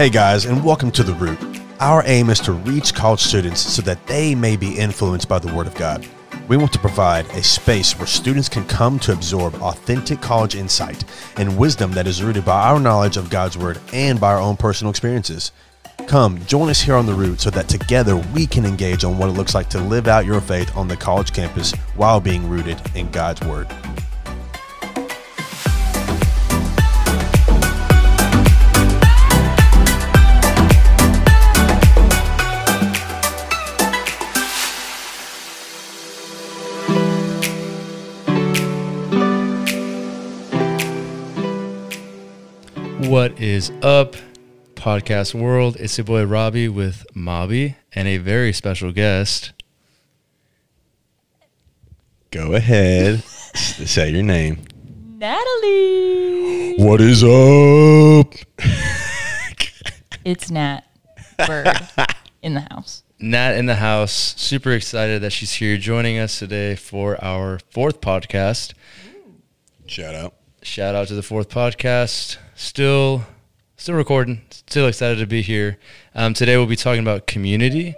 Hey guys, and welcome to The Root. Our aim is to reach college students so that they may be influenced by the Word of God. We want to provide a space where students can come to absorb authentic college insight and wisdom that is rooted by our knowledge of God's Word and by our own personal experiences. Come, join us here on The Root so that together we can engage on what it looks like to live out your faith on the college campus while being rooted in God's Word. What is up, podcast world? It's your boy Robbie with Mobby and a very special guest. Go ahead, say your name. Natalie. What is up? It's Nat Bird in the house. Nat in the house. Super excited that she's here joining us today for our fourth podcast. Shout out. Shout out to the fourth podcast. Still, still recording. Still excited to be here. Um, today we'll be talking about community.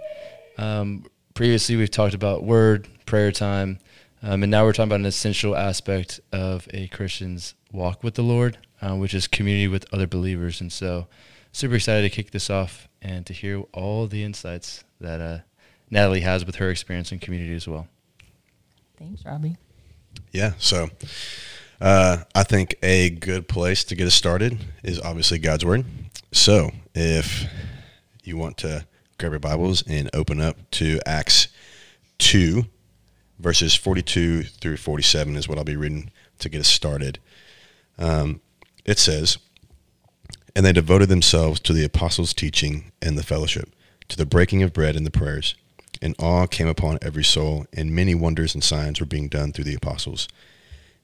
Um, previously we've talked about word, prayer time, um, and now we're talking about an essential aspect of a Christian's walk with the Lord, uh, which is community with other believers. And so, super excited to kick this off and to hear all the insights that uh, Natalie has with her experience in community as well. Thanks, Robbie. Yeah. So uh, I think a good place to get us started is obviously God's Word. So if you want to grab your Bibles and open up to Acts 2, verses 42 through 47 is what I'll be reading to get us started. Um, it says, And they devoted themselves to the apostles' teaching and the fellowship, to the breaking of bread and the prayers. And awe came upon every soul, and many wonders and signs were being done through the apostles.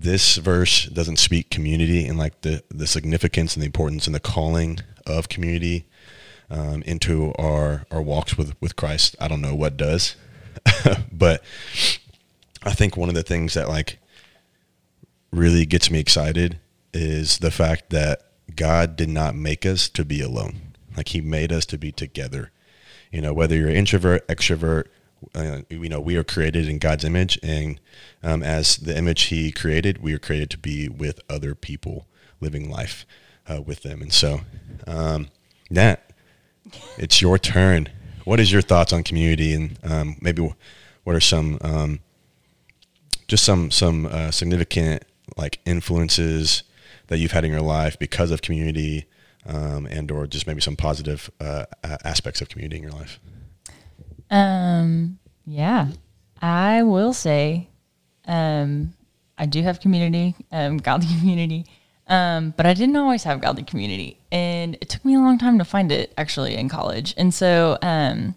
this verse doesn't speak community and like the, the significance and the importance and the calling of community um, into our, our walks with, with Christ, I don't know what does. but I think one of the things that like really gets me excited is the fact that God did not make us to be alone. Like he made us to be together. You know, whether you're introvert, extrovert, uh, you know, we are created in God's image, and um, as the image He created, we are created to be with other people, living life uh, with them. And so, um, Nat, it's your turn. What is your thoughts on community, and um, maybe what are some um, just some some uh, significant like influences that you've had in your life because of community, um, and or just maybe some positive uh, aspects of community in your life? Um, yeah, I will say, um, I do have community, um, godly community, um, but I didn't always have godly community, and it took me a long time to find it actually in college. And so, um,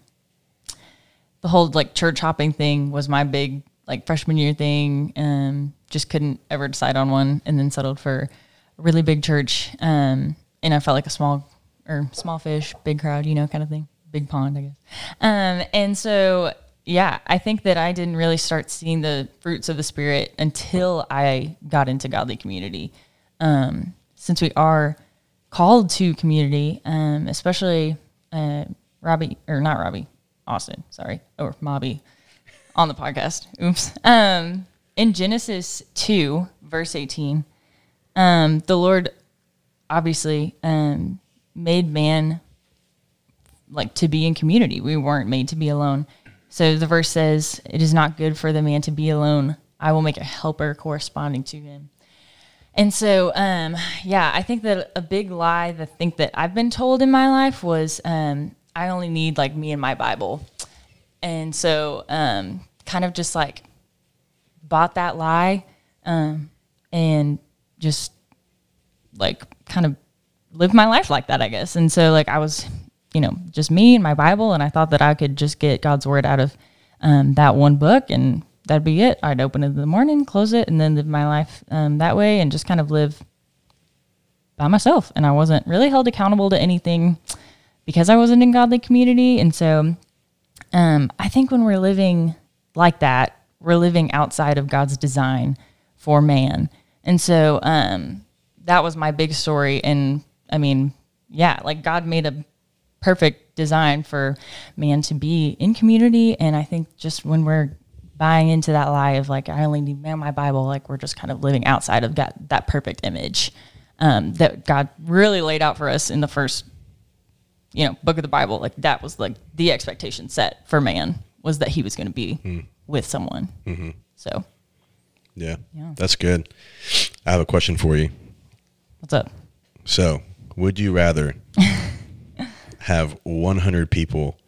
the whole like church hopping thing was my big like freshman year thing. Um, just couldn't ever decide on one, and then settled for a really big church. Um, and I felt like a small or small fish, big crowd, you know, kind of thing big pond, I guess. Um, and so, yeah, I think that I didn't really start seeing the fruits of the spirit until I got into godly community. Um, since we are called to community, um, especially uh, Robbie or not Robbie, Austin, sorry, or Mobby on the podcast. Oops. Um, in Genesis two, verse eighteen, um, the Lord obviously um, made man like to be in community. We weren't made to be alone. So the verse says, "It is not good for the man to be alone. I will make a helper corresponding to him." And so, um, yeah, I think that a big lie, the thing that I've been told in my life was, um, I only need like me and my Bible. And so, um, kind of just like bought that lie, um, and just like kind of lived my life like that, I guess. And so, like, I was you know, just me and my Bible. And I thought that I could just get God's word out of um, that one book and that'd be it. I'd open it in the morning, close it, and then live my life um, that way and just kind of live by myself. And I wasn't really held accountable to anything because I wasn't in godly community. And so um, I think when we're living like that, we're living outside of God's design for man. And so um, that was my big story. And I mean, yeah, like God made a perfect design for man to be in community. And I think just when we're buying into that lie of like, I only need man my Bible, like we're just kind of living outside of that, that perfect image um, that God really laid out for us in the first, you know, book of the Bible. Like that was like the expectation set for man was that he was going to be mm. with someone. Mm-hmm. So, yeah, yeah, that's good. I have a question for you. What's up? So, would you rather have 100 people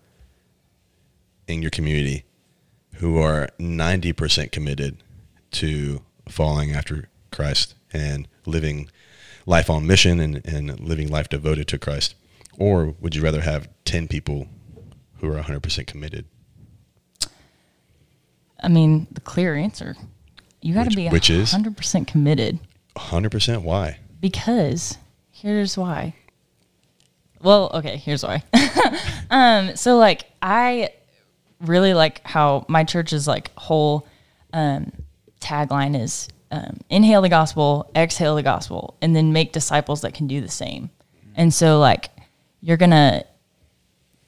in your community who are 90% committed to following after Christ and living life on mission and, and living life devoted to Christ? Or would you rather have 10 people who are 100% committed? I mean, the clear answer you got to be which 100% is 100% committed. 100% why? Because here's why. Well, okay, here's why. um, so like I really like how my church's like whole um, tagline is um, inhale the gospel, exhale the gospel, and then make disciples that can do the same. And so like you're gonna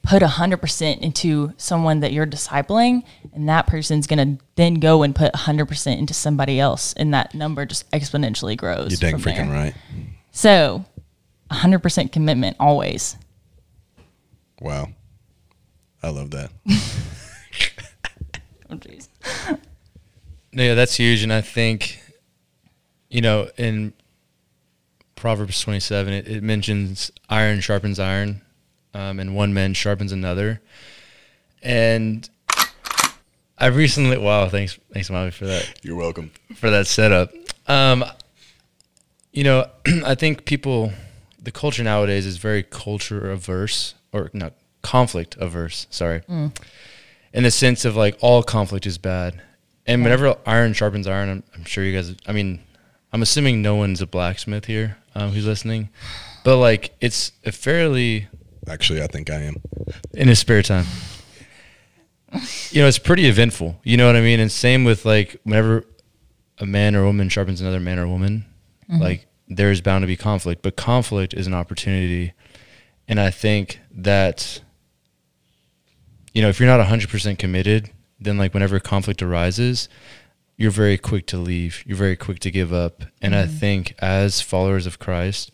put 100% into someone that you're discipling and that person's going to then go and put 100% into somebody else and that number just exponentially grows you're dang freaking there. right so 100% commitment always wow i love that oh jeez yeah that's huge and i think you know in proverbs 27 it, it mentions iron sharpens iron um, and one man sharpens another. And I recently, wow, thanks, thanks, Mommy, for that. You're welcome for that setup. Um, you know, I think people, the culture nowadays is very culture averse, or not conflict averse. Sorry, mm. in the sense of like all conflict is bad, and whenever iron sharpens iron, I'm, I'm, sure you guys. I mean, I'm assuming no one's a blacksmith here um, who's listening, but like it's a fairly Actually, I think I am. In his spare time. you know, it's pretty eventful. You know what I mean? And same with like whenever a man or woman sharpens another man or woman, mm-hmm. like there's bound to be conflict, but conflict is an opportunity. And I think that, you know, if you're not 100% committed, then like whenever conflict arises, you're very quick to leave. You're very quick to give up. And mm-hmm. I think as followers of Christ,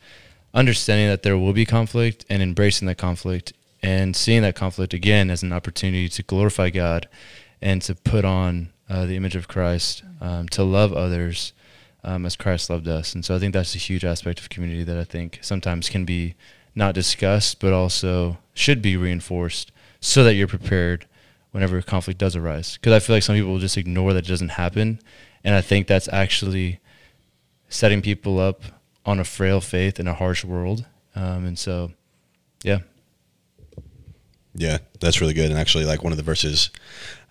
understanding that there will be conflict and embracing that conflict and seeing that conflict again as an opportunity to glorify God and to put on uh, the image of Christ, um, to love others um, as Christ loved us. And so I think that's a huge aspect of community that I think sometimes can be not discussed, but also should be reinforced so that you're prepared whenever conflict does arise. Because I feel like some people will just ignore that it doesn't happen. And I think that's actually setting people up on a frail faith in a harsh world. Um, and so, yeah. Yeah, that's really good. And actually, like one of the verses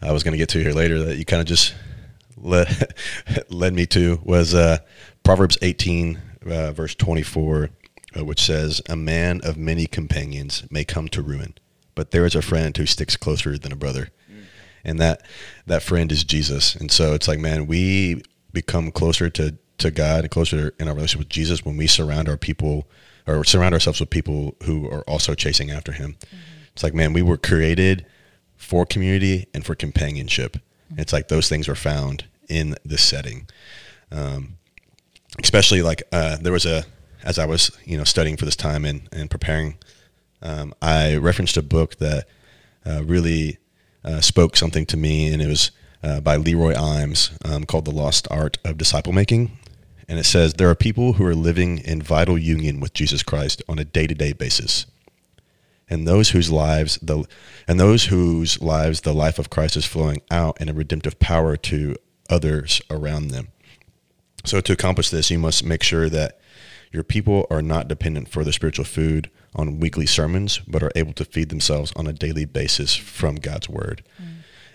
I was going to get to here later that you kind of just led, led me to was uh, Proverbs 18, uh, verse 24, uh, which says, A man of many companions may come to ruin, but there is a friend who sticks closer than a brother. Mm. And that, that friend is Jesus. And so it's like, man, we become closer to to God and closer in our relationship with Jesus when we surround our people or surround ourselves with people who are also chasing after Him. Mm-hmm. It's like, man, we were created for community and for companionship. Mm-hmm. It's like those things are found in this setting. Um, especially like uh, there was a as I was you know studying for this time and and preparing, um, I referenced a book that uh, really uh, spoke something to me, and it was uh, by Leroy Eims um, called "The Lost Art of Disciple Making." And it says, There are people who are living in vital union with Jesus Christ on a day to day basis. And those whose lives the and those whose lives the life of Christ is flowing out in a redemptive power to others around them. So to accomplish this, you must make sure that Your people are not dependent for their spiritual food on weekly sermons, but are able to feed themselves on a daily basis from God's word.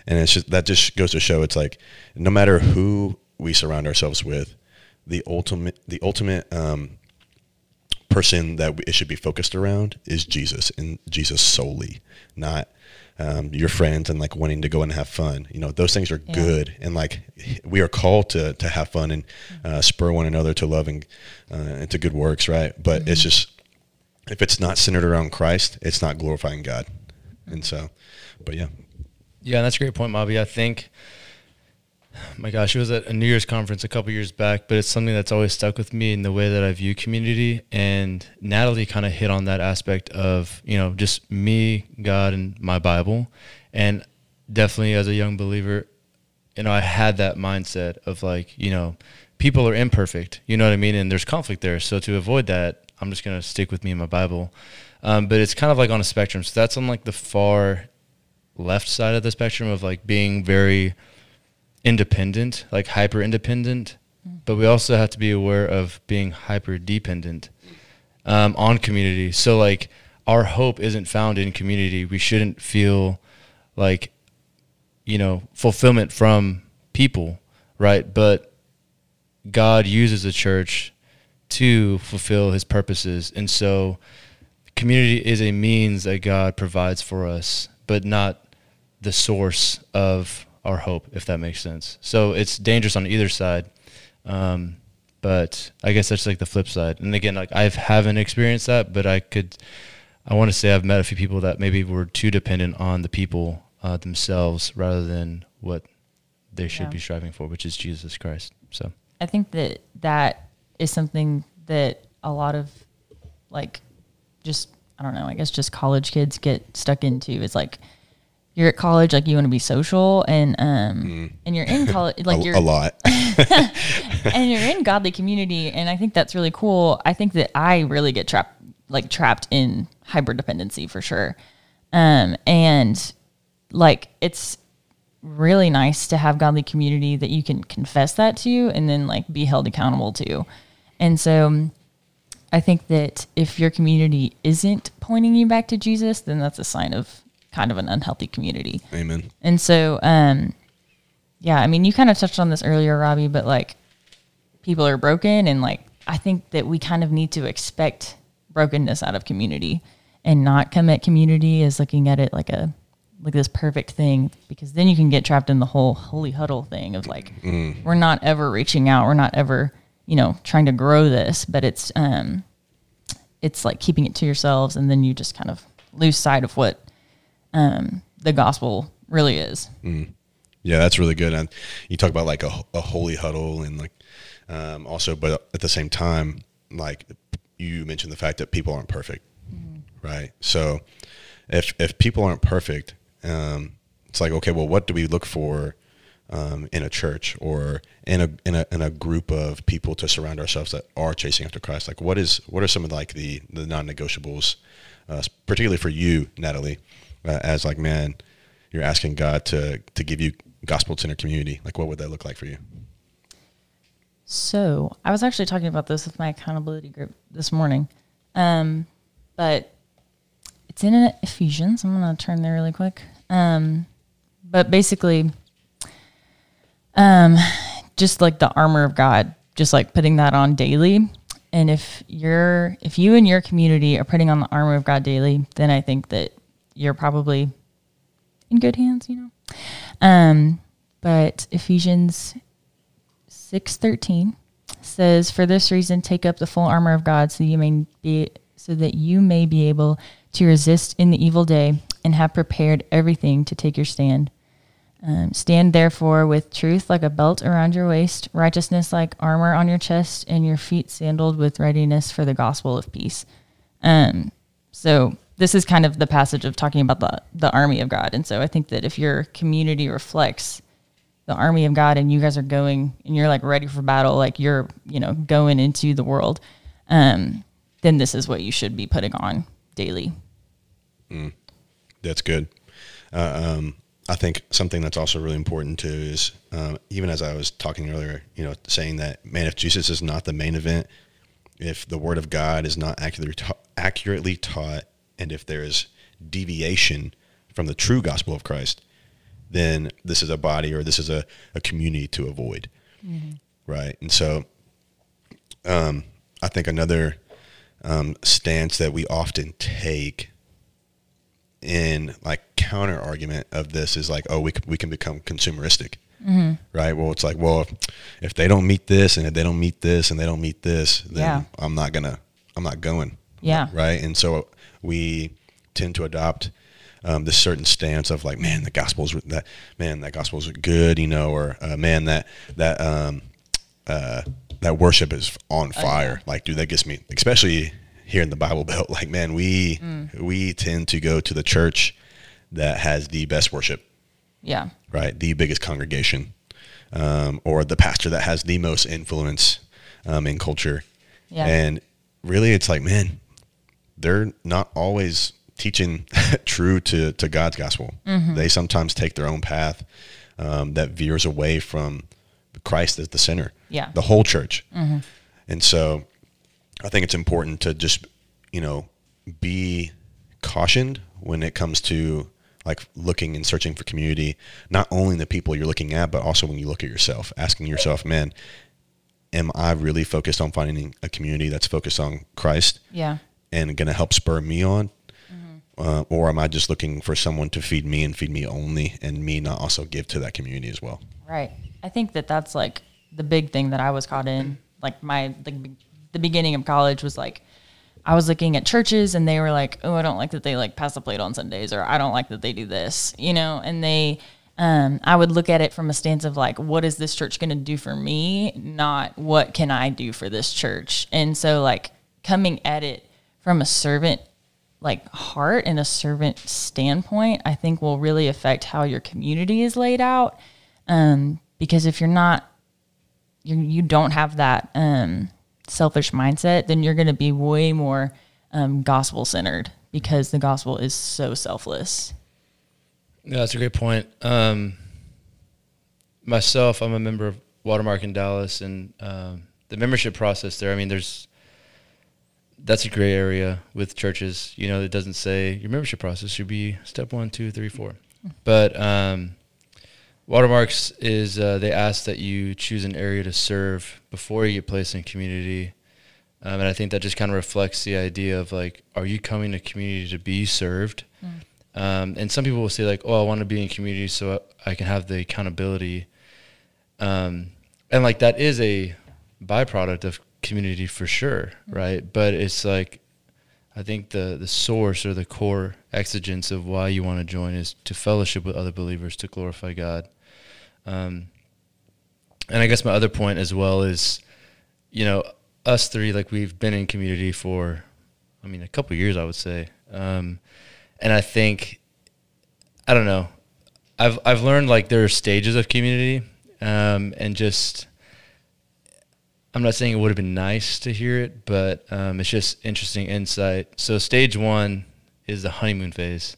And it's just that just goes to show it's like no matter who we surround ourselves with, the ultimate the ultimate um, person that it should be focused around is Jesus and Jesus solely, not um, your friends and like wanting to go and have fun. You know, those things are Yeah. good, and like we are called to to have fun and uh, spur one another to love and uh, and to good works, right? But it's just if it's not centered around Christ, it's not glorifying God, and so, but yeah, Yeah, that's a great point, Mobby. I think, my gosh, it was at a New Year's conference a couple years back, but it's something that's always stuck with me in the way that I view community. And Natalie kind of hit on that aspect of, you know, just me, God, and my Bible. And definitely as a young believer, you know, I had that mindset of like, you know, people are imperfect, you know what I mean? And there's conflict there. So to avoid that, I'm just going to stick with me and my Bible. Um, but it's kind of like on a spectrum. So that's on like the far left side of the spectrum of like being very independent, like hyper independent, but we also have to be aware of being hyper dependent um, on community. So like our hope isn't found in community. We shouldn't feel like you know fulfillment from people, right? But God uses the church to fulfill His purposes, and so community is a means that God provides for us, but not the source of our hope, if that makes sense. So it's dangerous on either side. Um, but I guess that's like the flip side. And again, like I haven't experienced that, but I could, I want to say I've met a few people that maybe were too dependent on the people uh, themselves rather than what they should Yeah. be striving for, which is Jesus Christ. So I think that that is something that a lot of like just I don't know, I guess just college kids get stuck into is like you're at college like you want to be social and um and you're in college like a, you're a lot. and you're in godly community and I think that's really cool. I think that I really get trapped like trapped in hyper dependency for sure. Um and like it's really nice to have godly community that you can confess that to and then like be held accountable to. And so I think that if your community isn't pointing you back to Jesus, then that's a sign of kind of an unhealthy community. Amen. And so, um, yeah, I mean, you kind of touched on this earlier, Robbie, but like people are broken. And like, I think that we kind of need to expect brokenness out of community and not come at community as looking at it like a, like this perfect thing, because then you can get trapped in the whole holy huddle thing of like, we're not ever reaching out. We're not ever, you know, trying to grow this, but it's, um, it's like keeping it to yourselves. And then you just kind of lose sight of what, um, the gospel really is. Yeah, that's really good. And you talk about like a, a holy huddle and like um, also, but at the same time, like you mentioned the fact that people aren't perfect, right? So if if people aren't perfect, um, it's like okay, well, what do we look for um, in a church or in a in a in a group of people to surround ourselves that are chasing after Christ? Like, what is what are some of like the the non negotiables, uh, particularly for you, Natalie, as like man, you're asking God to to give you gospel centered community. Like, what would that look like for you? So I was actually talking about this with my accountability group this morning, um, but it's in Ephesians. I'm going to turn there really quick. Um, but basically, um, just like the armor of God, just like putting that on daily. And if you're, if you and your community are putting on the armor of God daily, then I think that you're probably in good hands, you know. Um, but Ephesians 6:13 says for this reason take up the full armor of God so you may be so that you may be able to resist in the evil day and have prepared everything to take your stand. Um, stand therefore with truth like a belt around your waist, righteousness like armor on your chest, and your feet sandaled with readiness for the gospel of peace. Um, so this is kind of the passage of talking about the the army of God, and so I think that if your community reflects the army of God and you guys are going and you're like ready for battle, like you're, you know, going into the world, um, then this is what you should be putting on daily. That's good. Uh, um, I think something that's also really important too is uh, even as I was talking earlier, you know, saying that man, if Jesus is not the main event, if the word of God is not accurately ta- accurately taught, and if there is deviation from the true gospel of Christ, then this is a body or this is a, a community to avoid. Right. And so um, I think another um, stance that we often take in like counter argument of this is like, oh, we, c- we can become consumeristic. Right. Well, it's like, well, if, if they don't meet this and if they don't meet this and they don't meet this, then Yeah. I'm not going to, I'm not going Yeah. right? And so we tend to adopt um, this certain stance of like, man, the gospel's that man, that gospel's good, you know, or uh, man, that that um, uh, that worship is on fire. Like, dude, that gets me, especially here in the Bible Belt. Like, man, we we tend to go to the church that has the best worship, Yeah. right? The biggest congregation, um, or the pastor that has the most influence um, in culture. Yeah. And really, it's like, man, they're not always teaching true to, to God's gospel. They sometimes take their own path um, that veers away from Christ as the center. Yeah. The whole church. And so I think it's important to just, you know, be cautioned when it comes to like looking and searching for community, not only the people you're looking at, but also when you look at yourself, asking yourself, man, am I really focused on finding a community that's focused on Christ Yeah. And going to help spur me on? Uh, or am I just looking for someone to feed me and feed me only and me not also give to that community as well? Right. I think that that's like the big thing that I was caught in. Like my the, the beginning of college was like I was looking at churches and they were like, "Oh, I don't like that they like pass the plate on Sundays," or "I don't like that they do this," you know. And they, um, I would look at it from a stance of like, "What is this church going to do for me?" Not what can I do for this church. And so, like coming at it from a servant like heart and a servant standpoint, I think will really affect how your community is laid out. Um, because if you're not, you you don't have that um, selfish mindset, then you're going to be way more um, gospel centered because the gospel is so selfless. Yeah, that's a great point. Um, myself, I'm a member of Watermark in Dallas, and um, the membership process there. I mean, there's that's a gray area with churches. You know, it doesn't say your membership process should be step one, two, three, four. But um, Watermarks is uh, they ask that you choose an area to serve before you get placed in community. Um, and I think that just kind of reflects the idea of like, are you coming to community to be served? Um, and some people will say like, oh, I want to be in community so I can have the accountability. Um, and like that is a byproduct of community for sure, right? But it's like, I think the the source or the core exigence of why you want to join is to fellowship with other believers to glorify God. Um, and I guess my other point as well is, you know, us three like we've been in community for, I mean, a couple years I would say, um, and I think, I don't know, I've I've learned like there are stages of community, um, and just. I'm not saying it would have been nice to hear it, but um, it's just interesting insight. So stage one is the honeymoon phase.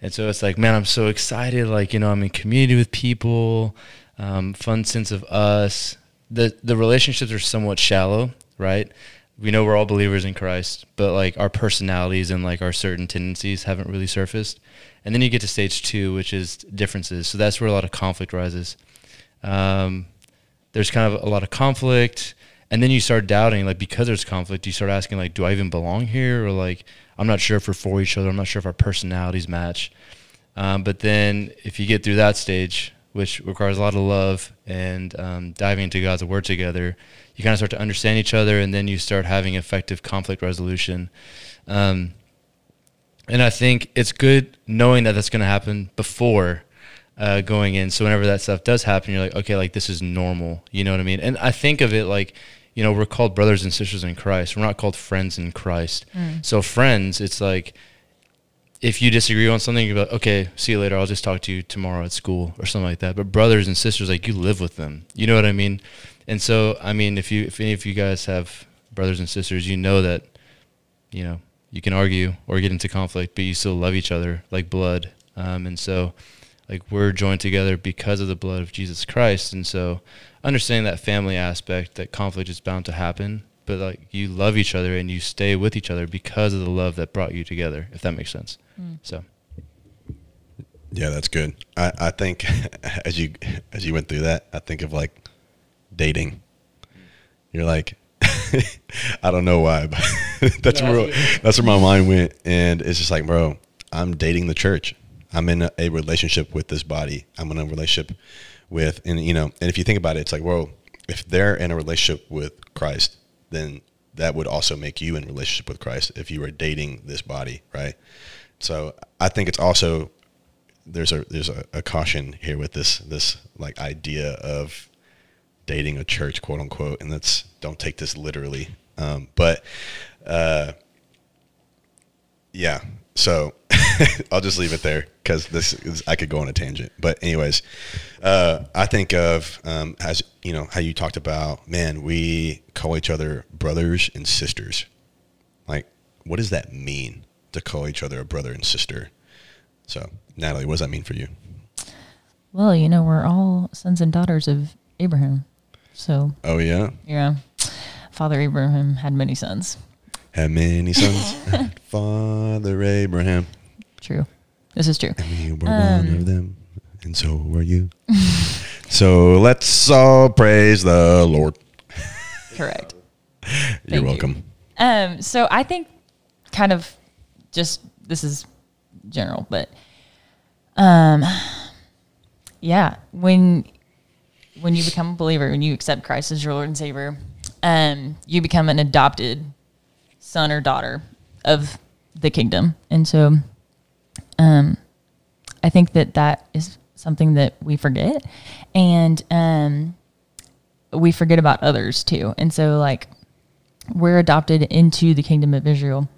And so it's like, man, I'm so excited. Like, you know, I'm in community with people, um, fun sense of us. The the relationships are somewhat shallow, right? We know we're all believers in Christ, but like our personalities and like our certain tendencies haven't really surfaced. And then you get to stage two, which is differences. So that's where a lot of conflict rises. Um, there's kind of a lot of conflict and then you start doubting like because there's conflict you start asking like do i even belong here or like i'm not sure if we're for each other i'm not sure if our personalities match um, but then if you get through that stage which requires a lot of love and um, diving into god's word together you kind of start to understand each other and then you start having effective conflict resolution um, and i think it's good knowing that that's going to happen before uh, going in. So whenever that stuff does happen, you're like, okay, like this is normal. You know what I mean? And I think of it like, you know, we're called brothers and sisters in Christ. We're not called friends in Christ. So friends, it's like if you disagree on something, you're like, okay, see you later. I'll just talk to you tomorrow at school or something like that. But brothers and sisters, like you live with them. You know what I mean? And so, I mean, if you if any of you guys have brothers and sisters, you know that, you know, you can argue or get into conflict, but you still love each other like blood. Um, and so, like we're joined together because of the blood of Jesus Christ. And so understanding that family aspect, that conflict is bound to happen, but like you love each other and you stay with each other because of the love that brought you together. If that makes sense. Mm. So Yeah, that's good. I, I think as you as you went through that, I think of like dating. You're like, I don't know why, but that's where that's where my mind went, and it's just like, bro, I'm dating the church. I'm in a, a relationship with this body. I'm in a relationship with, and you know, and if you think about it, it's like, well, if they're in a relationship with Christ, then that would also make you in relationship with Christ if you were dating this body, right? So I think it's also there's a there's a, a caution here with this this like idea of dating a church quote unquote and that's don't take this literally um, but uh, yeah so i'll just leave it there because this is i could go on a tangent. But anyways uh, i think of um, as you know how you talked about man we call each other brothers and sisters. Like what does that mean to call each other a brother and sister? So natalie what does that mean for you? Well, you know, we're all sons and daughters of Abraham. So, oh yeah? yeah, Father Abraham had many sons. Had many sons, Father Abraham, True. This is true. and we were one of them, and so were you. so let's all praise the Lord. Correct. You're you. welcome. Um, so I think kind of just this is general, but um yeah, when when you become a believer, when you accept Christ as your Lord and Savior, um, you become an adopted son or daughter of the kingdom. And so um I think that that is something that we forget and um we forget about others too. And so like we're adopted into the kingdom of Israel.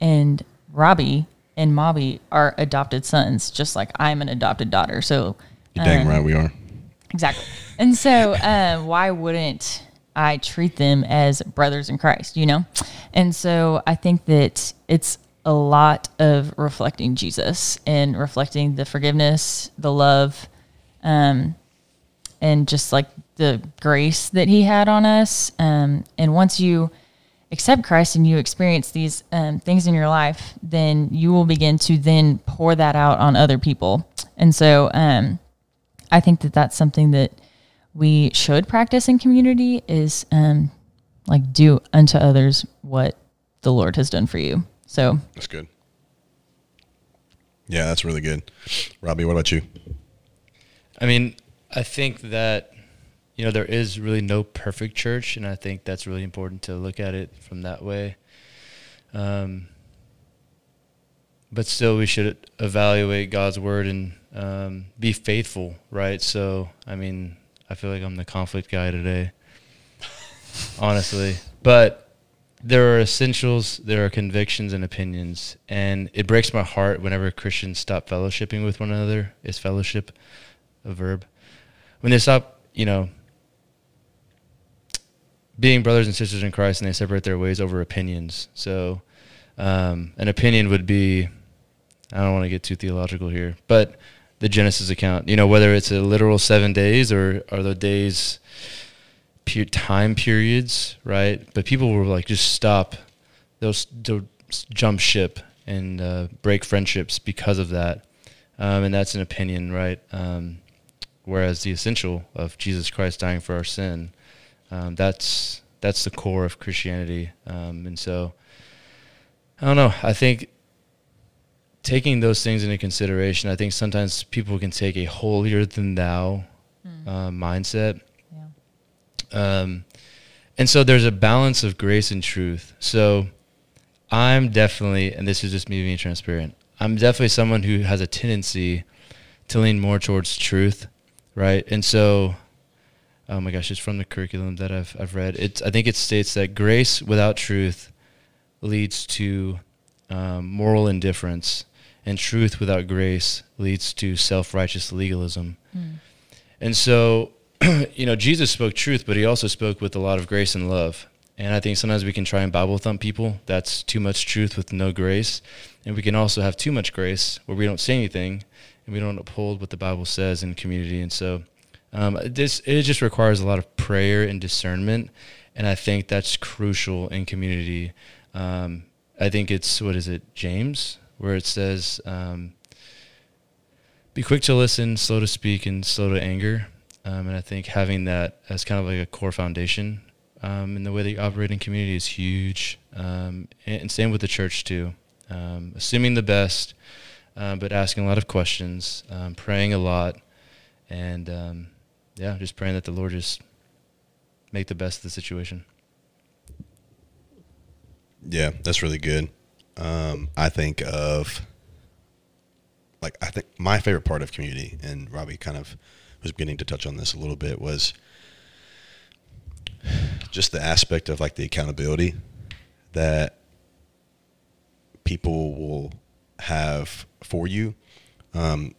And Robbie and Mobby are adopted sons, just like I'm an adopted daughter. So You're dang um, right we are. Exactly. And so, um, why wouldn't I treat them as brothers in Christ, you know? And so, I think that it's a lot of reflecting Jesus and reflecting the forgiveness, the love, um, and just like the grace that he had on us. Um, and once you accept Christ and you experience these um, things in your life, then you will begin to then pour that out on other people. And so, um, I think that that's something that we should practice in community is um, like do unto others what the Lord has done for you. So That's good. Yeah, that's really good. Robbie, what about you? I mean, I think that you know there is really no perfect church, and I think that's really important to look at it from that way. Um, but still, we should evaluate God's word and um, be faithful, right? So, I mean, I feel like I'm the conflict guy today, honestly. But there are essentials, there are convictions and opinions, and it breaks my heart whenever Christians stop fellowshipping with one another. Is fellowship a verb? When they stop, you know, being brothers and sisters in Christ and they separate their ways over opinions. So, um, an opinion would be, I don't want to get too theological here, but the Genesis account, you know, whether it's a literal seven days or are the days time periods, right? But people will like just stop, they'll, they'll jump ship and uh, break friendships because of that. Um, and that's an opinion, right? Um, whereas the essential of Jesus Christ dying for our sin, um, that's that's the core of Christianity. Um, and so, I don't know. I think taking those things into consideration, I think sometimes people can take a holier than thou uh, mindset. Um, and so there's a balance of grace and truth. So I'm definitely, and this is just me being transparent, I'm definitely someone who has a tendency to lean more towards truth, right? And so, oh my gosh, it's from the curriculum that I've, I've read. It's, I think it states that grace without truth leads to um, moral indifference, and truth without grace leads to self righteous legalism. And so, you know, Jesus spoke truth, but he also spoke with a lot of grace and love. And I think sometimes we can try and Bible thump people. That's too much truth with no grace. And we can also have too much grace where we don't say anything and we don't uphold what the Bible says in community. And so, um, this it just requires a lot of prayer and discernment. and I think that's crucial in community. Um, I think it's what is it, James, where it says, um, "Be quick to listen, slow to speak, and slow to anger." Um, and I think having that as kind of like a core foundation um, in the way that you operate in community is huge. Um, and, and same with the church too. Um, assuming the best, uh, but asking a lot of questions, um, praying a lot, and um, yeah, just praying that the Lord just make the best of the situation. Yeah, that's really good. I think of like I think my favorite part of community, and Robbie kind of was beginning to touch on this a little bit, was just the aspect of like the accountability that people will have for you. Um,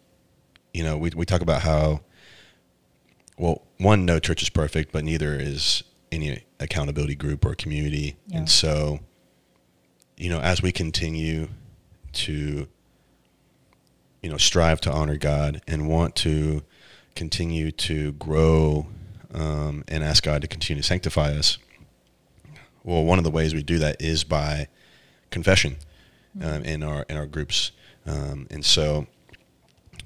you know, we we talk about how well, one, no church is perfect, but neither is any accountability group or community, Yeah. and so you know, as we continue to, you know, strive to honor God and want to continue to grow um, and ask God to continue to sanctify us, well, one of the ways we do that is by confession um, in our in our groups, um, and so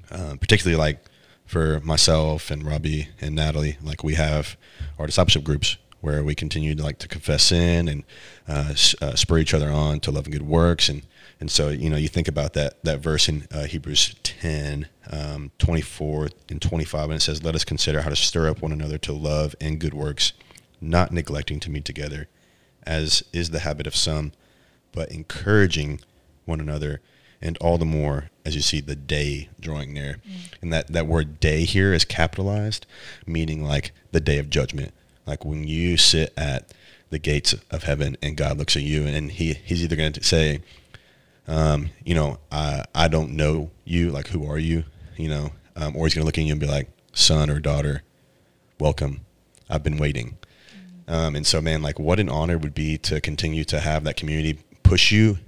um, particularly like for myself and Robbie and Natalie, like we have our discipleship groups where we continue to like to confess sin and uh, uh, spur each other on to love and good works, and and so you know you think about that that verse in uh, Hebrews 10, um, 24 and 25, and it says, "Let us consider how to stir up one another to love and good works, not neglecting to meet together, as is the habit of some, but encouraging one another, and all the more as you see the day drawing near. And that, that word day here is capitalized, meaning like the day of judgment. Like when you sit at the gates of heaven and God looks at you and he, he's either going to say, um, you know, I, I don't know you, like who are you, you know, um, or he's going to look at you and be like, son or daughter, welcome. I've been waiting. Um, and so, man, like, what an honor would be to continue to have that community push you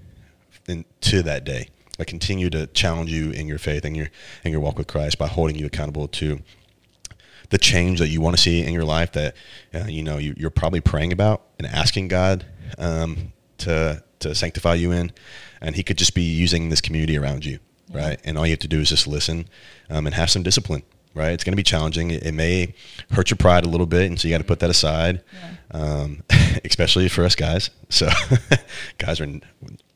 into that day. Like, continue to challenge you in your faith and your in your walk with Christ by holding you accountable to the change that you want to see in your life that uh, you know you, you're probably praying about and asking God um, to to sanctify you in, and He could just be using this community around you, right? And all you have to do is just listen um, and have some discipline, right? It's going to be challenging. It, it may hurt your pride a little bit, and so you got to put that aside, um, especially for us guys. So guys are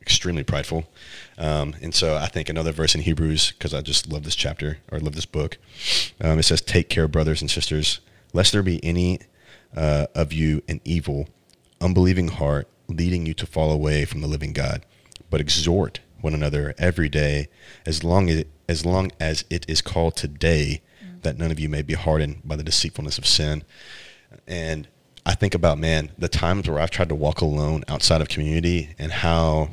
extremely prideful. Um, and so I think another verse in Hebrews, because I just love this chapter or love this book, um, it says, Take care, brothers and sisters, lest there be any uh, of you an evil, unbelieving heart leading you to fall away from the living God, but exhort one another every day, as long as, as long as it is called today, that none of you may be hardened by the deceitfulness of sin. And I think about, man, the times where I've tried to walk alone outside of community and how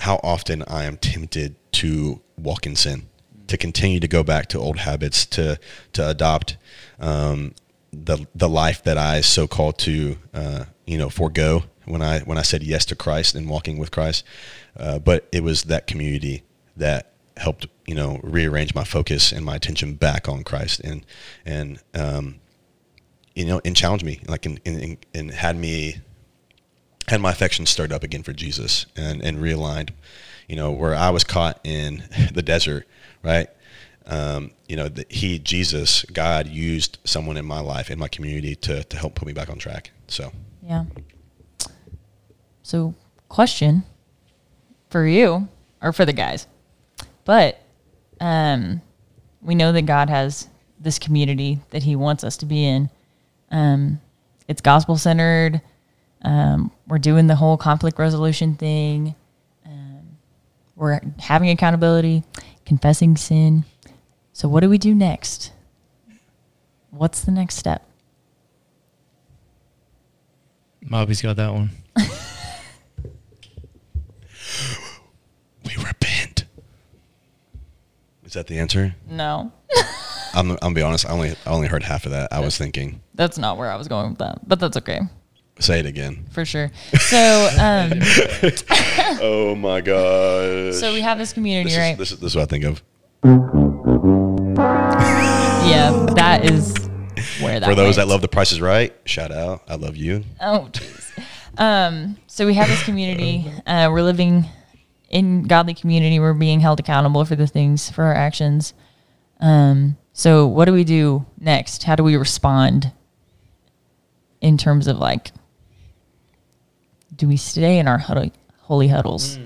how often I am tempted to walk in sin, to continue to go back to old habits, to to adopt um, the the life that I so called to uh, you know forego when I when I said yes to Christ and walking with Christ. Uh, but it was that community that helped you know rearrange my focus and my attention back on Christ and and um, you know and challenged me like and, and, had me had my affection stirred up again for Jesus and, and realigned, you know, where I was caught in the desert, right? Um, you know, that he, Jesus, God used someone in my life, in my community to, to help put me back on track. So, Yeah. So, question for you or for the guys. But um, we know that God has this community that He wants us to be in. Um, it's gospel centered. Um, we're doing the whole conflict resolution thing. Um, we're having accountability, confessing sin. So, what do we do next? What's the next step? Mobby's got that one. we repent. Is that the answer? No, I'm, I'm gonna be honest. I only, I only heard half of that. I was thinking, that's not where I was going with that, but that's okay. say it again. for sure. So, um, oh my god. so we have this community, this, right? is, this, is, this is what I think of. yeah, that is where that For those that went. love The Price is Right, shout out. I love you. Oh, jeez. Um, so we have this community. Uh, we're living in godly community. We're being held accountable for the things, for our actions. Um, so what do we do next? How do we respond in terms of like, do we stay in our huddle, holy huddles?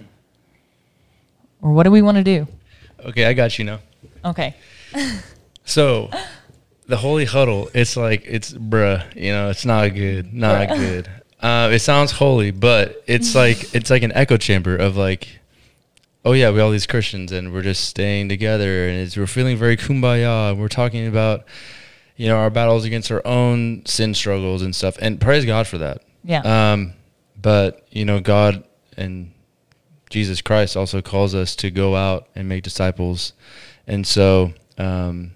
Or what do we want to do? Okay, I got you now. Okay. So, the holy huddle, it's like it's bruh, you know, it's not good, not Bruh. good. Uh, it sounds holy, but it's like it's like an echo chamber of like, oh yeah, we all these Christians and we're just staying together and it's, we're feeling very kumbaya. And we're talking about, you know, our battles against our own sin struggles and stuff, and praise God for that. Yeah. Um, but you know, God and Jesus Christ also calls us to go out and make disciples, and so um,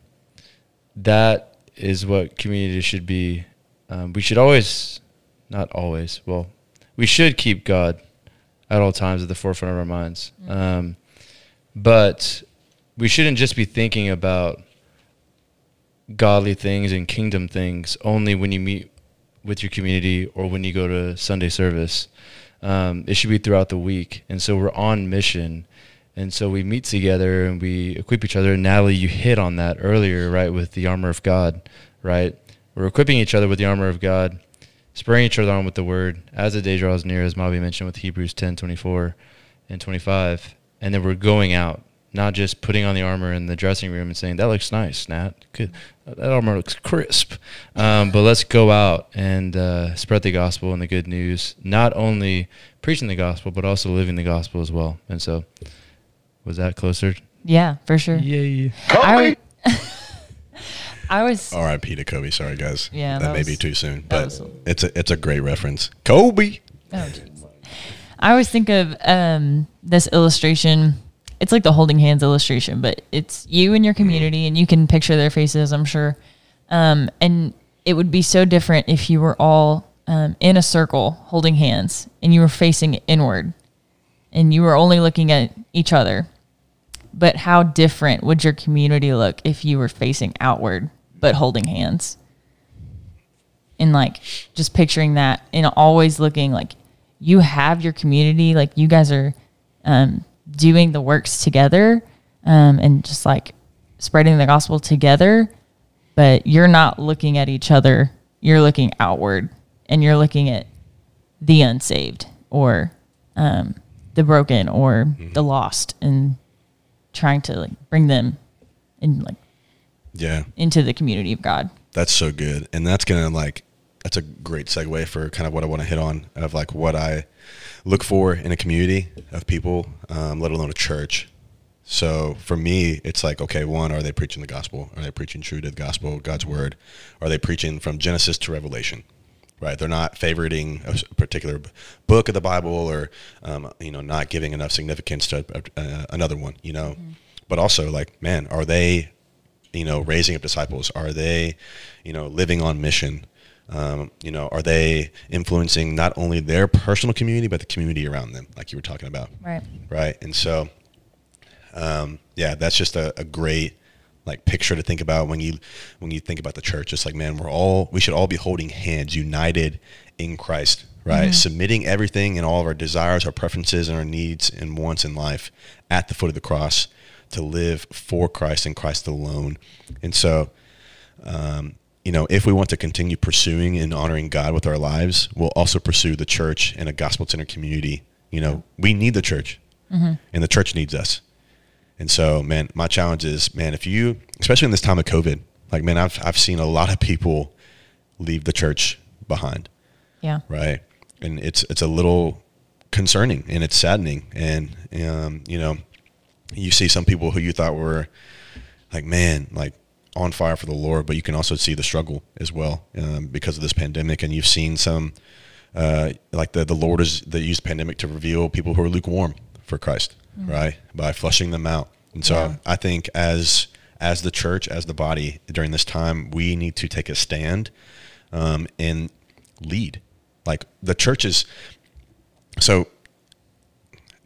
that is what community should be. Um, we should always, not always, well, we should keep God at all times at the forefront of our minds. Um, but we shouldn't just be thinking about godly things and kingdom things only when you meet with your community or when you go to Sunday service. Um, it should be throughout the week. And so we're on mission. And so we meet together and we equip each other. And Natalie, you hit on that earlier, right, with the armor of God, right? We're equipping each other with the armor of God, spurring each other on with the word as the day draws near, as Mavi mentioned with Hebrews 10 24 and 25. And then we're going out, not just putting on the armor in the dressing room and saying, that looks nice, Nat. Good. That armor looks crisp. Um, but let's go out and uh, spread the gospel and the good news, not only preaching the gospel, but also living the gospel as well. And so, was that closer? Yeah, for sure. Yay. I, I was R.I.P. to Kobe. Sorry, guys. Yeah, that, that may was- be too soon, but was- it's a it's a great reference. Kobe. Oh. I always think of um, this illustration. It's like the holding hands illustration, but it's you and your community, and you can picture their faces, I'm sure. Um, and it would be so different if you were all um, in a circle holding hands and you were facing inward and you were only looking at each other. But how different would your community look if you were facing outward but holding hands? and like just picturing that and always looking like you have your community like you guys are um, doing the works together um, and just like spreading the gospel together but you're not looking at each other you're looking outward and you're looking at the unsaved or um, the broken or the lost and trying to like bring them in like Yeah, into the community of god that's so good, and that's gonna like that's a great segue for kind of what I want to hit on of like what I look for in a community of people, um, let alone a church. So for me, it's like, okay, one, are they preaching the gospel? Are they preaching true to the gospel, God's word? Are they preaching from Genesis to Revelation? Right? They're not favoriting a particular book of the Bible or, um, you know, not giving enough significance to uh, another one, you know? But also, like, man, are they, you know, raising up disciples? Are they, you know, living on mission? Um, you know, are they influencing not only their personal community, but the community around them, like you were talking about? right right? And so, um, yeah, that's just a, a great like picture to think about when you when you think about the church. It's like, man, we're all we should all be holding hands, united in Christ, right? Submitting everything and all of our desires, our preferences, and our needs and wants in life at the foot of the cross to live for Christ and Christ alone. And so, um, you know, if we want to continue pursuing and honoring God with our lives, we'll also pursue the church and a gospel centered community. You know, we need the church, and the church needs us. And so, man, my challenge is, man, if you, especially in this time of COVID, like, man, I've I've seen a lot of people leave the church behind, yeah right? And it's it's a little concerning and it's saddening. And um, you know, you see some people who you thought were like, man, like on fire for the Lord, but you can also see the struggle as well um, because of this pandemic. And you've seen some, uh, like the the Lord is they used pandemic to reveal people who are lukewarm for Christ, right? By flushing them out. And so Yeah. I think as as the church, as the body during this time, we need to take a stand um, and lead. Like the church is so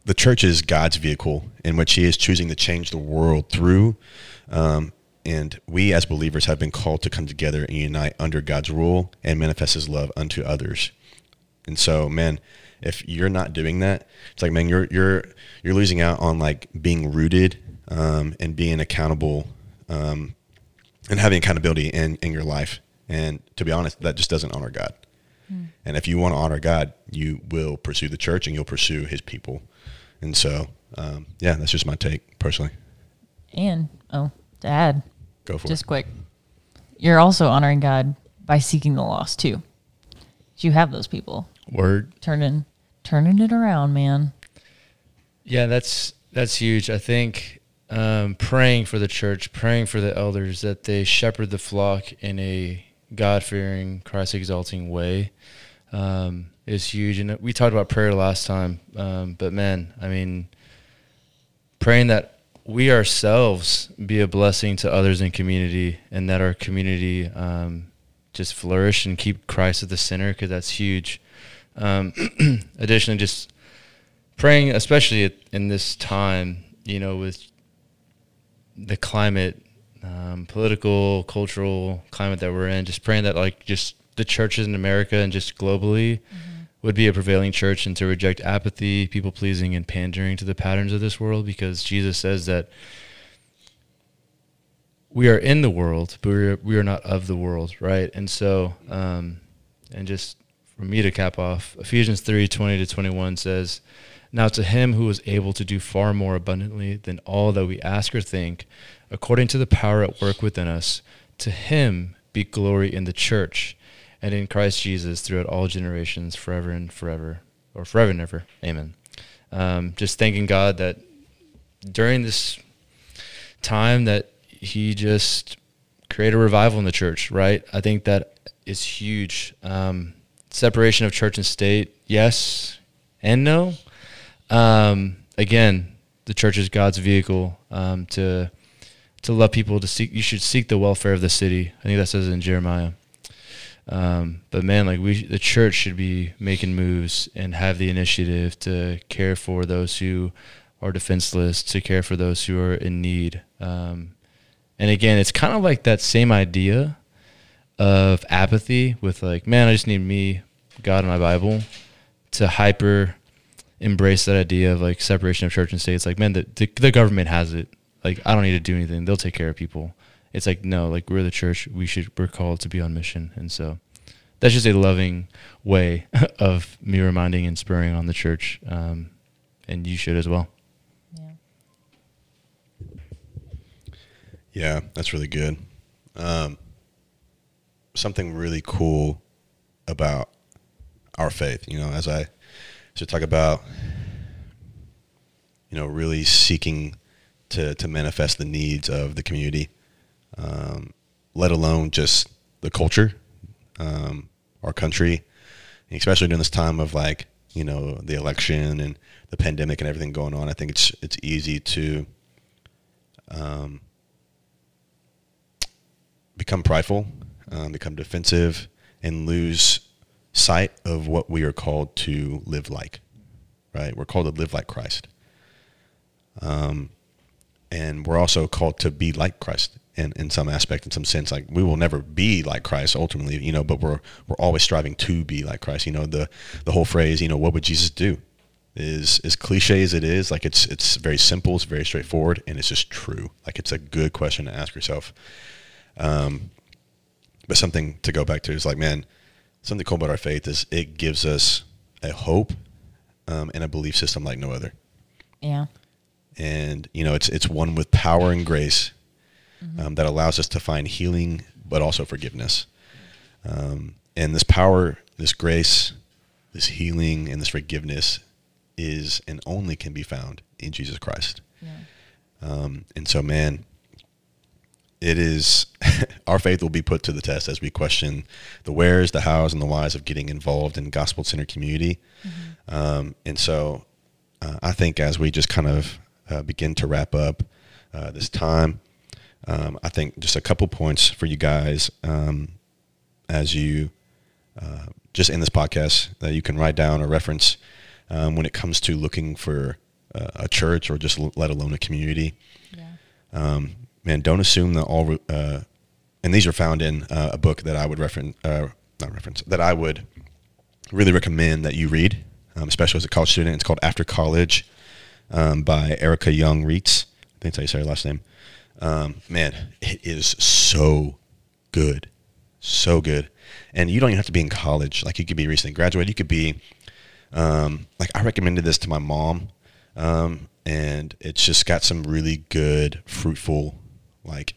the church is God's vehicle in which He is choosing to change the world through um, and we as believers have been called to come together and unite under God's rule and manifest His love unto others. And so, man, if you're not doing that, it's like, man, you're you're you're losing out on like being rooted um, and being accountable um, and having accountability in in your life. And to be honest, that just doesn't honor God. And if you want to honor God, you will pursue the church and you'll pursue His people. And so, um, yeah, that's just my take personally. And oh, to add, Go for just it. quick, you're also honoring God by seeking the lost too. You have those people Word. turning turning it around, man. Yeah, that's that's huge. I think um, praying for the church, praying for the elders that they shepherd the flock in a God fearing, Christ exalting way um, is huge. And we talked about prayer last time, um, but man, I mean, praying that we ourselves be a blessing to others in community, and that our community um, just flourish and keep Christ at the center, because that's huge. Um, additionally, just praying, especially in this time, you know, with the climate, um, political, cultural climate that we're in, just praying that like just the churches in America and just globally would be a prevailing church and to reject apathy, people pleasing, and pandering to the patterns of this world, because Jesus says that we are in the world, but we are, we are not of the world, right? And so, um, and just for me to cap off, Ephesians three twenty to 21 says, Now to him who is able to do far more abundantly than all that we ask or think, according to the power at work within us, to him be glory in the church and in Christ Jesus throughout all generations, forever and forever, or forever and ever. Amen. Um, just thanking God that during this time that he just created a revival in the church, right? I think that is huge. Um, separation of church and state, yes and no. Um, again, the church is God's vehicle um, to to love people. To seek, you should seek the welfare of the city. I think that says in Jeremiah. Um, but man, like we, the church should be making moves and have the initiative to care for those who are defenseless, to care for those who are in need. Um, and again, it's kind of like that same idea of apathy with like, man, I just need me, God, and my Bible, to hyper embrace that idea of like separation of church and state. It's like, man, the, the, the government has it. Like, I don't need to do anything. They'll take care of people. It's like, no, like we're the church. We should, we're called to be on mission. And so that's just a loving way of me reminding and spurring on the church. Um, and you should as well. Yeah. Yeah, that's really good. Um, something really cool about our faith, you know, as I to talk about, you know, really seeking to to manifest the needs of the community, um, let alone just the culture, um, our country, especially during this time of like you know the election and the pandemic and everything going on. I think it's it's easy to um, become prideful, um, become defensive, and lose sight of what we are called to live like. Right? We're called to live like Christ. Um, and we're also called to be like Christ in, in some aspect, in some sense. Like we will never be like Christ ultimately, you know, but we're we're always striving to be like Christ. You know, the the whole phrase, you know, what would Jesus do? Is as cliche as it is, like it's it's very simple, it's very straightforward, and it's just true. Like it's a good question to ask yourself. Um, but something to go back to is like, man, something cool about our faith is it gives us a hope um, and a belief system like no other Yeah. and you know it's it's one with power and grace um, that allows us to find healing but also forgiveness. Um, and this power this grace this healing and this forgiveness is and only can be found in jesus christ. Yeah. um, and so man it is our faith will be put to the test as we question the wheres the hows and the whys of getting involved in gospel centered community. Um, and so uh, I think as we just kind of uh, begin to wrap up uh, this time, um, I think just a couple points for you guys um, as you uh, just in this podcast that you can write down or reference um, when it comes to looking for uh, a church or just l- let alone a community. Yeah. Um, man, don't assume that all. Uh, and these are found in uh, a book that I would reference, uh, not reference, that I would really recommend that you read, um, especially as a college student. It's called After College um, by Erica Young Reitz. I think that's how you say her last name. Um, man, it is so good, so good. And you don't even have to be in college. Like you could be recently graduated. You could be, um, like I recommended this to my mom, um, and it's just got some really good, fruitful, like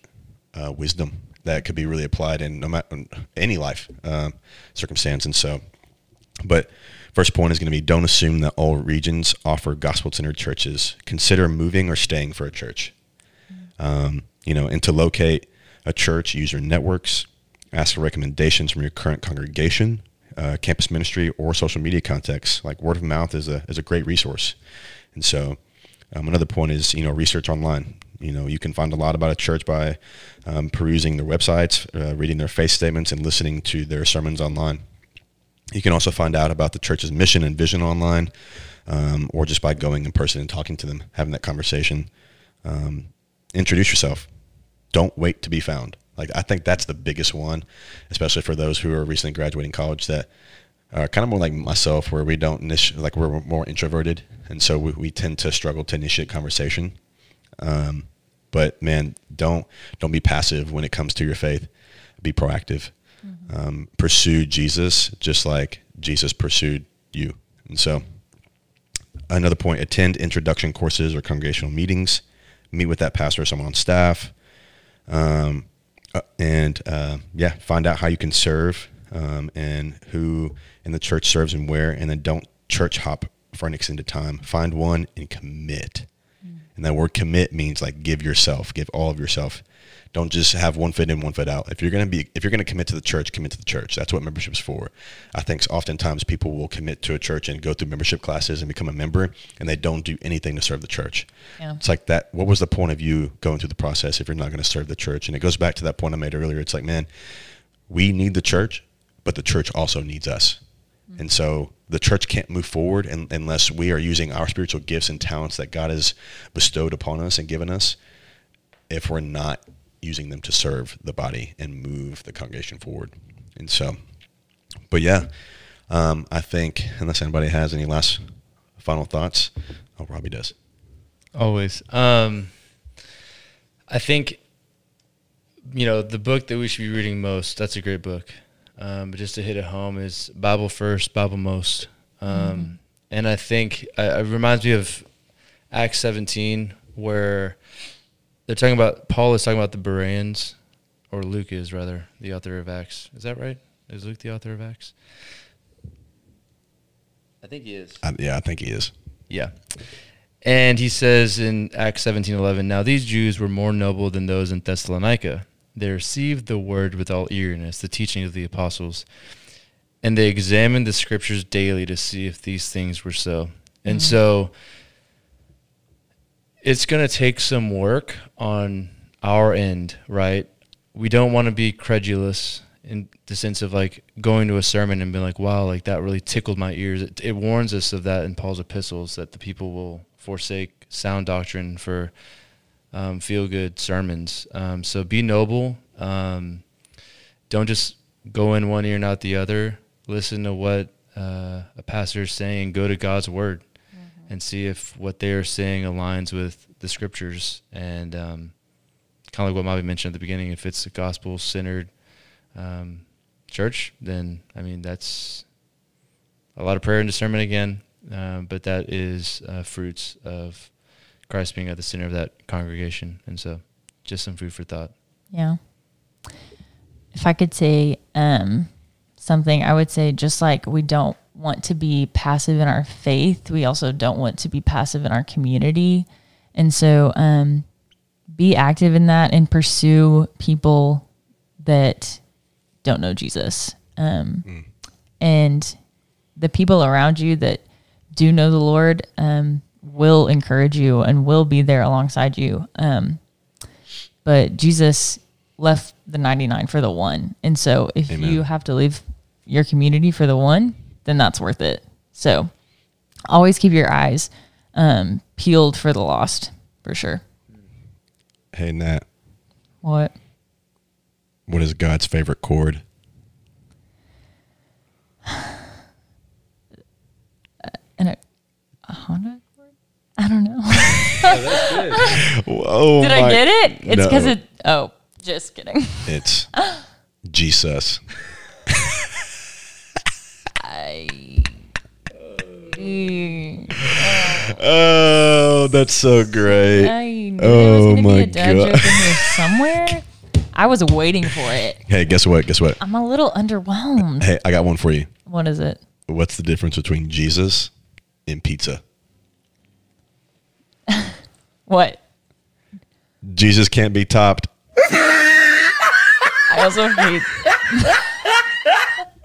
uh, wisdom that could be really applied in no matter any life um, circumstance. And so, but first point is going to be don't assume that all regions offer gospel centered churches. Consider moving or staying for a church. Um, you know, and to locate a church, use your networks, ask for recommendations from your current congregation, uh, campus ministry, or social media contacts. Like word of mouth is a is a great resource. And so, um, another point is you know research online. You know, you can find a lot about a church by um, perusing their websites, uh, reading their faith statements, and listening to their sermons online. You can also find out about the church's mission and vision online, um, or just by going in person and talking to them, having that conversation. Um, introduce yourself. Don't wait to be found. Like I think that's the biggest one, especially for those who are recently graduating college that are kind of more like myself, where we don't like we're more introverted, and so we, we tend to struggle to initiate conversation. Um, but man, don't don't be passive when it comes to your faith. Be proactive. Mm-hmm. Um, pursue Jesus just like Jesus pursued you. And so, another point: attend introduction courses or congregational meetings. Meet with that pastor or someone on staff. Um, uh, and uh, yeah, find out how you can serve um, and who in the church serves and where, and then don't church hop for an extended time. Find one and commit. And that word commit means like give yourself, give all of yourself. Don't just have one foot in, one foot out. If you're gonna be, if you're gonna commit to the church, commit to the church. That's what membership is for. I think oftentimes people will commit to a church and go through membership classes and become a member, and they don't do anything to serve the church. Yeah. It's like that. What was the point of you going through the process if you're not going to serve the church? And it goes back to that point I made earlier. It's like, man, we need the church, but the church also needs us. Mm-hmm. And so the church can't move forward in, unless we are using our spiritual gifts and talents that God has bestowed upon us and given us if we're not using them to serve the body and move the congregation forward. And so, but yeah, um, I think unless anybody has any last final thoughts, oh, Robbie does. Always. Um, I think, you know, the book that we should be reading most, that's a great book. Um, but just to hit it home is Bible first, Bible most. Um, mm-hmm. And I think uh, it reminds me of Acts 17, where they're talking about, Paul is talking about the Bereans, or Luke is rather, the author of Acts. Is that right? Is Luke the author of Acts? I think he is. Uh, yeah, I think he is. Yeah. And he says in Acts 17:11, now these Jews were more noble than those in Thessalonica they received the word with all eagerness, the teaching of the apostles, and they examined the scriptures daily to see if these things were so. And mm-hmm. so it's going to take some work on our end, right? We don't want to be credulous in the sense of like going to a sermon and being like, wow, like that really tickled my ears. It, it warns us of that in Paul's epistles that the people will forsake sound doctrine for um, feel good sermons. Um, so be noble. Um, don't just go in one ear and out the other. Listen to what uh, a pastor is saying. Go to God's word. And see if what they are saying aligns with the scriptures. And um, kind of like what Mavi mentioned at the beginning, if it's a gospel centered um, church, then I mean that's a lot of prayer and discernment again. Uh, but that is uh, fruits of Christ being at the center of that congregation. And so just some food for thought. Yeah. If I could say um, something, I would say just like we don't want to be passive in our faith, we also don't want to be passive in our community. And so um, be active in that and pursue people that don't know Jesus. Um, mm. And the people around you that do know the Lord, um, will encourage you and will be there alongside you. Um, but Jesus left the 99 for the one. And so if Amen. you have to leave your community for the one, then that's worth it. So always keep your eyes um, peeled for the lost for sure. Hey, Nat, What? What is God's favorite chord? And a, a Honda Accord? I don't know. Whoa, Did I get it? It's because No. it. Oh, just kidding. It's Jesus. Oh, that's so great. I knew Oh there was oh gonna my be a dad God. joke in here somewhere. I was waiting for it. Hey, guess what? Guess what? I'm a little underwhelmed. Hey, I got one for you. What is it? What's the difference between Jesus and pizza? What? Jesus can't be topped. I also hate.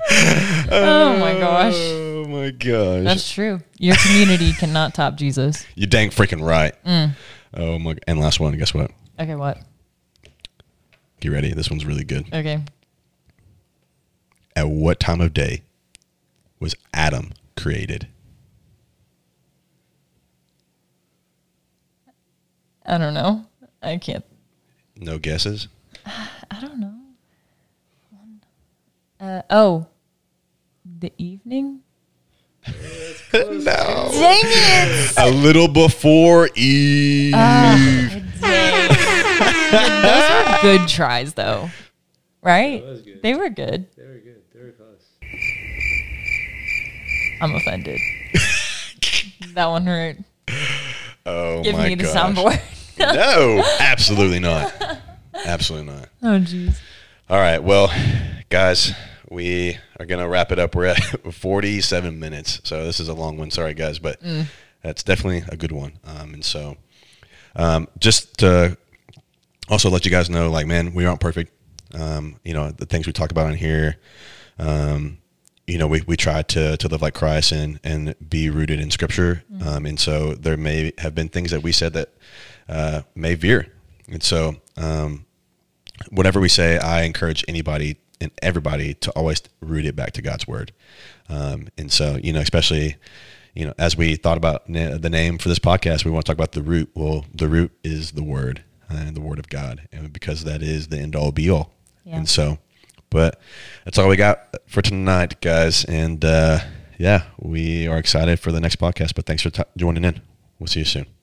Oh my gosh, Oh my gosh. that's true. Your community cannot top Jesus. You're dang freaking right. Mm. Oh my and last one, guess what? Okay, what? Get ready. This one's really good. Okay, At what time of day was Adam created? I don't know. I can't. No guesses? I don't know. Uh, oh, the evening. no. Dang it! A little before Eve. Ah, Those were good tries, though. Right? was good. They were good. They were good. They were close. I'm offended. that one hurt. oh Give my me the gosh. soundboard. no, absolutely not. Absolutely not. oh, jeez. All right. Well, guys, we are going to wrap it up. We're at 47 minutes. So this is a long one. Sorry, guys, but that's definitely a good one. Um, and so um, just to also let you guys know, like, man, we aren't perfect. Um, you know, the things we talk about in here, um, you know, we, we try to, to live like Christ and, and be rooted in scripture. Um, and so there may have been things that we said that uh, may veer. And so, um, whatever we say, I encourage anybody and everybody to always root it back to God's word. Um, and so, you know, especially, you know, as we thought about na- the name for this podcast, we want to talk about the root. Well, the root is the word and the word of God, and because that is the end all be all. Yeah. And so, but that's all we got for tonight, guys. And uh, yeah, we are excited for the next podcast. But thanks for t- joining in. We'll see you soon.